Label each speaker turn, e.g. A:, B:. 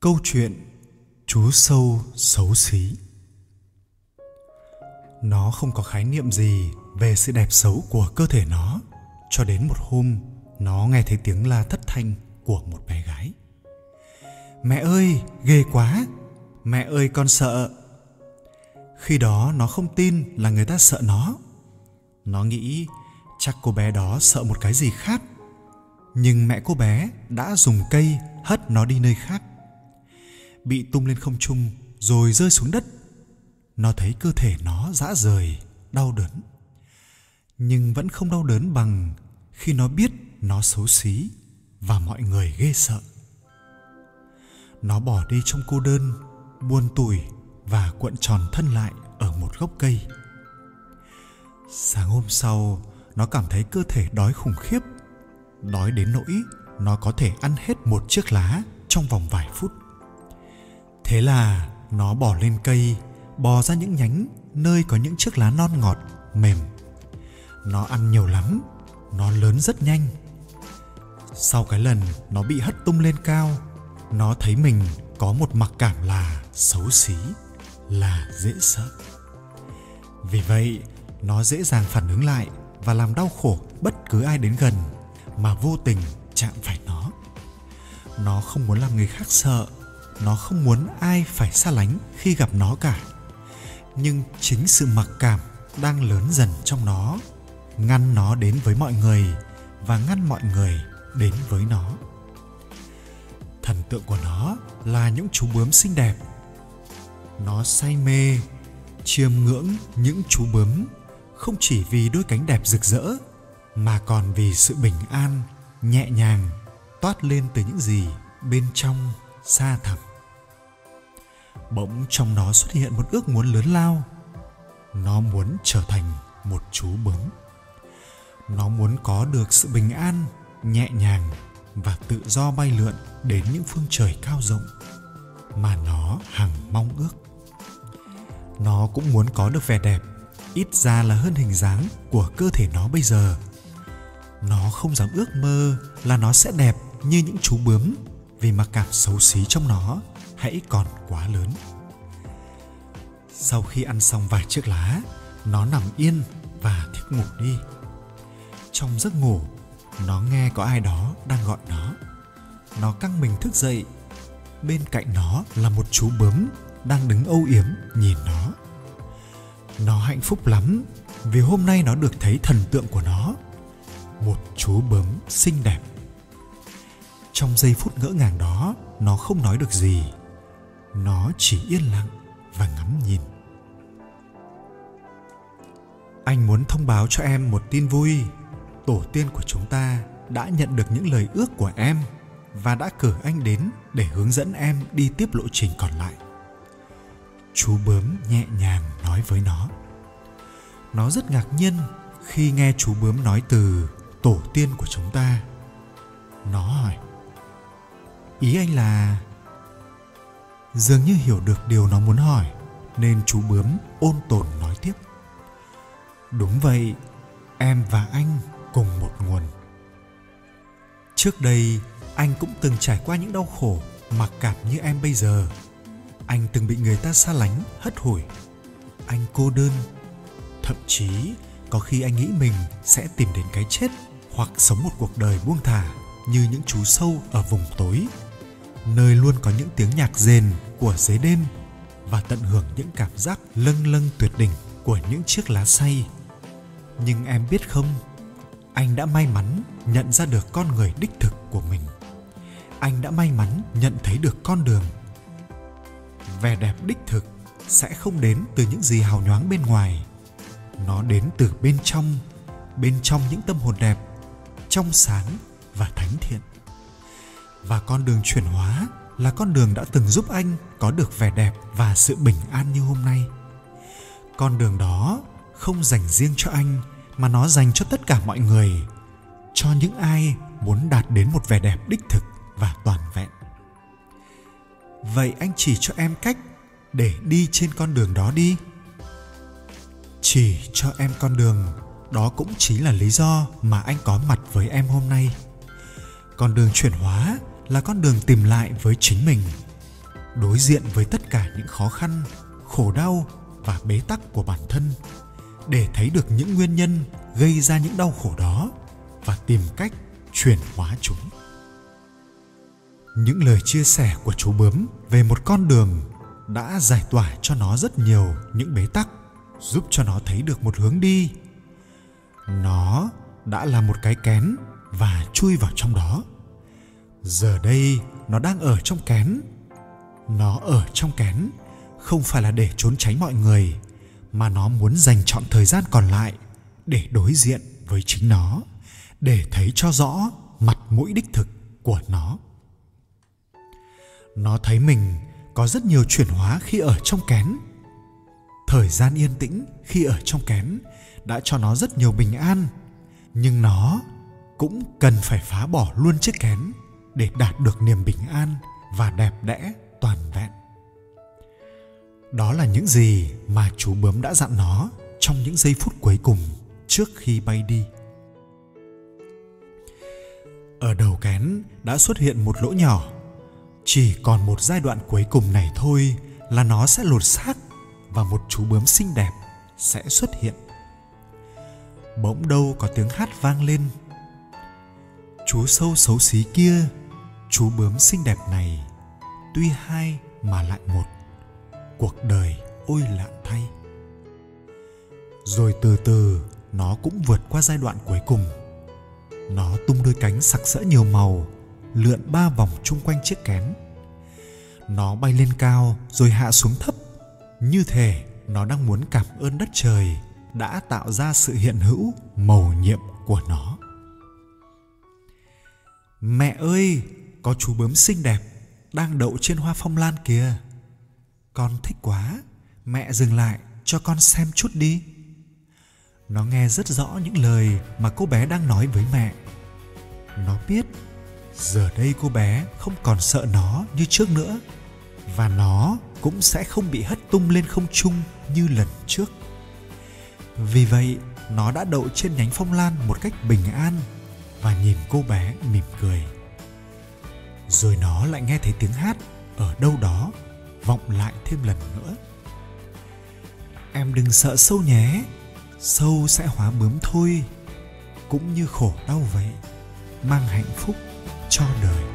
A: Câu chuyện Chú sâu xấu xí Nó không có khái niệm gì về sự đẹp xấu của cơ thể nó cho đến một hôm nó nghe thấy tiếng la thất thanh của một bé gái. Mẹ ơi, ghê quá! Mẹ ơi con sợ! Khi đó nó không tin là người ta sợ nó. Nó nghĩ chắc cô bé đó sợ một cái gì khác. Nhưng mẹ cô bé đã dùng cây hất nó đi nơi khác bị tung lên không trung, rồi rơi xuống đất. Nó thấy cơ thể nó rã rời, đau đớn. Nhưng vẫn không đau đớn bằng khi nó biết nó xấu xí và mọi người ghê sợ. Nó bỏ đi trong cô đơn buồn tủi và cuộn tròn thân lại ở một gốc cây. Sáng hôm sau, nó cảm thấy cơ thể đói khủng khiếp. Đói đến nỗi nó có thể ăn hết một chiếc lá trong vòng vài phút thế là nó bỏ lên cây, bò ra những nhánh nơi có những chiếc lá non ngọt, mềm. Nó ăn nhiều lắm, nó lớn rất nhanh. Sau cái lần nó bị hất tung lên cao, nó thấy mình có một mặc cảm là xấu xí, là dễ sợ. Vì vậy, nó dễ dàng phản ứng lại và làm đau khổ bất cứ ai đến gần mà vô tình chạm phải nó. Nó không muốn làm người khác sợ nó không muốn ai phải xa lánh khi gặp nó cả. Nhưng chính sự mặc cảm đang lớn dần trong nó, ngăn nó đến với mọi người và ngăn mọi người đến với nó. Thần tượng của nó là những chú bướm xinh đẹp. Nó say mê, chiêm ngưỡng những chú bướm không chỉ vì đôi cánh đẹp rực rỡ mà còn vì sự bình an, nhẹ nhàng, toát lên từ những gì bên trong xa thẳm bỗng trong nó xuất hiện một ước muốn lớn lao. Nó muốn trở thành một chú bướm. Nó muốn có được sự bình an, nhẹ nhàng và tự do bay lượn đến những phương trời cao rộng mà nó hằng mong ước. Nó cũng muốn có được vẻ đẹp, ít ra là hơn hình dáng của cơ thể nó bây giờ. Nó không dám ước mơ là nó sẽ đẹp như những chú bướm vì mặc cảm xấu xí trong nó hãy còn quá lớn. Sau khi ăn xong vài chiếc lá, nó nằm yên và thiếp ngủ đi. Trong giấc ngủ, nó nghe có ai đó đang gọi nó. Nó căng mình thức dậy. Bên cạnh nó là một chú bướm đang đứng âu yếm nhìn nó. Nó hạnh phúc lắm vì hôm nay nó được thấy thần tượng của nó, một chú bướm xinh đẹp. Trong giây phút ngỡ ngàng đó, nó không nói được gì nó chỉ yên lặng và ngắm nhìn. Anh muốn thông báo cho em một tin vui. Tổ tiên của chúng ta đã nhận được những lời ước của em và đã cử anh đến để hướng dẫn em đi tiếp lộ trình còn lại. Chú bướm nhẹ nhàng nói với nó. Nó rất ngạc nhiên khi nghe chú bướm nói từ tổ tiên của chúng ta. Nó hỏi, ý anh là dường như hiểu được điều nó muốn hỏi, nên chú bướm ôn tồn nói tiếp. Đúng vậy, em và anh cùng một nguồn. Trước đây, anh cũng từng trải qua những đau khổ mặc cảm như em bây giờ. Anh từng bị người ta xa lánh, hất hủi. Anh cô đơn. Thậm chí, có khi anh nghĩ mình sẽ tìm đến cái chết hoặc sống một cuộc đời buông thả như những chú sâu ở vùng tối nơi luôn có những tiếng nhạc rền của dế đêm và tận hưởng những cảm giác lâng lâng tuyệt đỉnh của những chiếc lá say. Nhưng em biết không, anh đã may mắn nhận ra được con người đích thực của mình. Anh đã may mắn nhận thấy được con đường. Vẻ đẹp đích thực sẽ không đến từ những gì hào nhoáng bên ngoài. Nó đến từ bên trong, bên trong những tâm hồn đẹp, trong sáng và thánh thiện và con đường chuyển hóa là con đường đã từng giúp anh có được vẻ đẹp và sự bình an như hôm nay. Con đường đó không dành riêng cho anh, mà nó dành cho tất cả mọi người, cho những ai muốn đạt đến một vẻ đẹp đích thực và toàn vẹn. Vậy anh chỉ cho em cách để đi trên con đường đó đi. Chỉ cho em con đường, đó cũng chính là lý do mà anh có mặt với em hôm nay. Con đường chuyển hóa là con đường tìm lại với chính mình, đối diện với tất cả những khó khăn, khổ đau và bế tắc của bản thân, để thấy được những nguyên nhân gây ra những đau khổ đó và tìm cách chuyển hóa chúng. Những lời chia sẻ của chú bướm về một con đường đã giải tỏa cho nó rất nhiều những bế tắc, giúp cho nó thấy được một hướng đi. Nó đã là một cái kén và chui vào trong đó giờ đây nó đang ở trong kén. Nó ở trong kén không phải là để trốn tránh mọi người, mà nó muốn dành chọn thời gian còn lại để đối diện với chính nó, để thấy cho rõ mặt mũi đích thực của nó. Nó thấy mình có rất nhiều chuyển hóa khi ở trong kén. Thời gian yên tĩnh khi ở trong kén đã cho nó rất nhiều bình an, nhưng nó cũng cần phải phá bỏ luôn chiếc kén để đạt được niềm bình an và đẹp đẽ, toàn vẹn. Đó là những gì mà chú bướm đã dặn nó trong những giây phút cuối cùng trước khi bay đi. Ở đầu kén đã xuất hiện một lỗ nhỏ. Chỉ còn một giai đoạn cuối cùng này thôi là nó sẽ lột xác và một chú bướm xinh đẹp sẽ xuất hiện. Bỗng đâu có tiếng hát vang lên. Chú sâu xấu xí kia chú bướm xinh đẹp này tuy hai mà lại một. Cuộc đời ôi lạ thay. Rồi từ từ, nó cũng vượt qua giai đoạn cuối cùng. Nó tung đôi cánh sặc sỡ nhiều màu, lượn ba vòng chung quanh chiếc kén. Nó bay lên cao rồi hạ xuống thấp. Như thể nó đang muốn cảm ơn đất trời đã tạo ra sự hiện hữu, màu nhiệm của nó. Mẹ ơi có chú bướm xinh đẹp đang đậu trên hoa phong lan kìa. Con thích quá, mẹ dừng lại cho con xem chút đi. Nó nghe rất rõ những lời mà cô bé đang nói với mẹ. Nó biết giờ đây cô bé không còn sợ nó như trước nữa và nó cũng sẽ không bị hất tung lên không trung như lần trước. Vì vậy, nó đã đậu trên nhánh phong lan một cách bình an và nhìn cô bé mỉm cười rồi nó lại nghe thấy tiếng hát ở đâu đó, vọng lại thêm lần nữa. Em đừng sợ sâu nhé, sâu sẽ hóa bướm thôi, cũng như khổ đau vậy, mang hạnh phúc cho đời.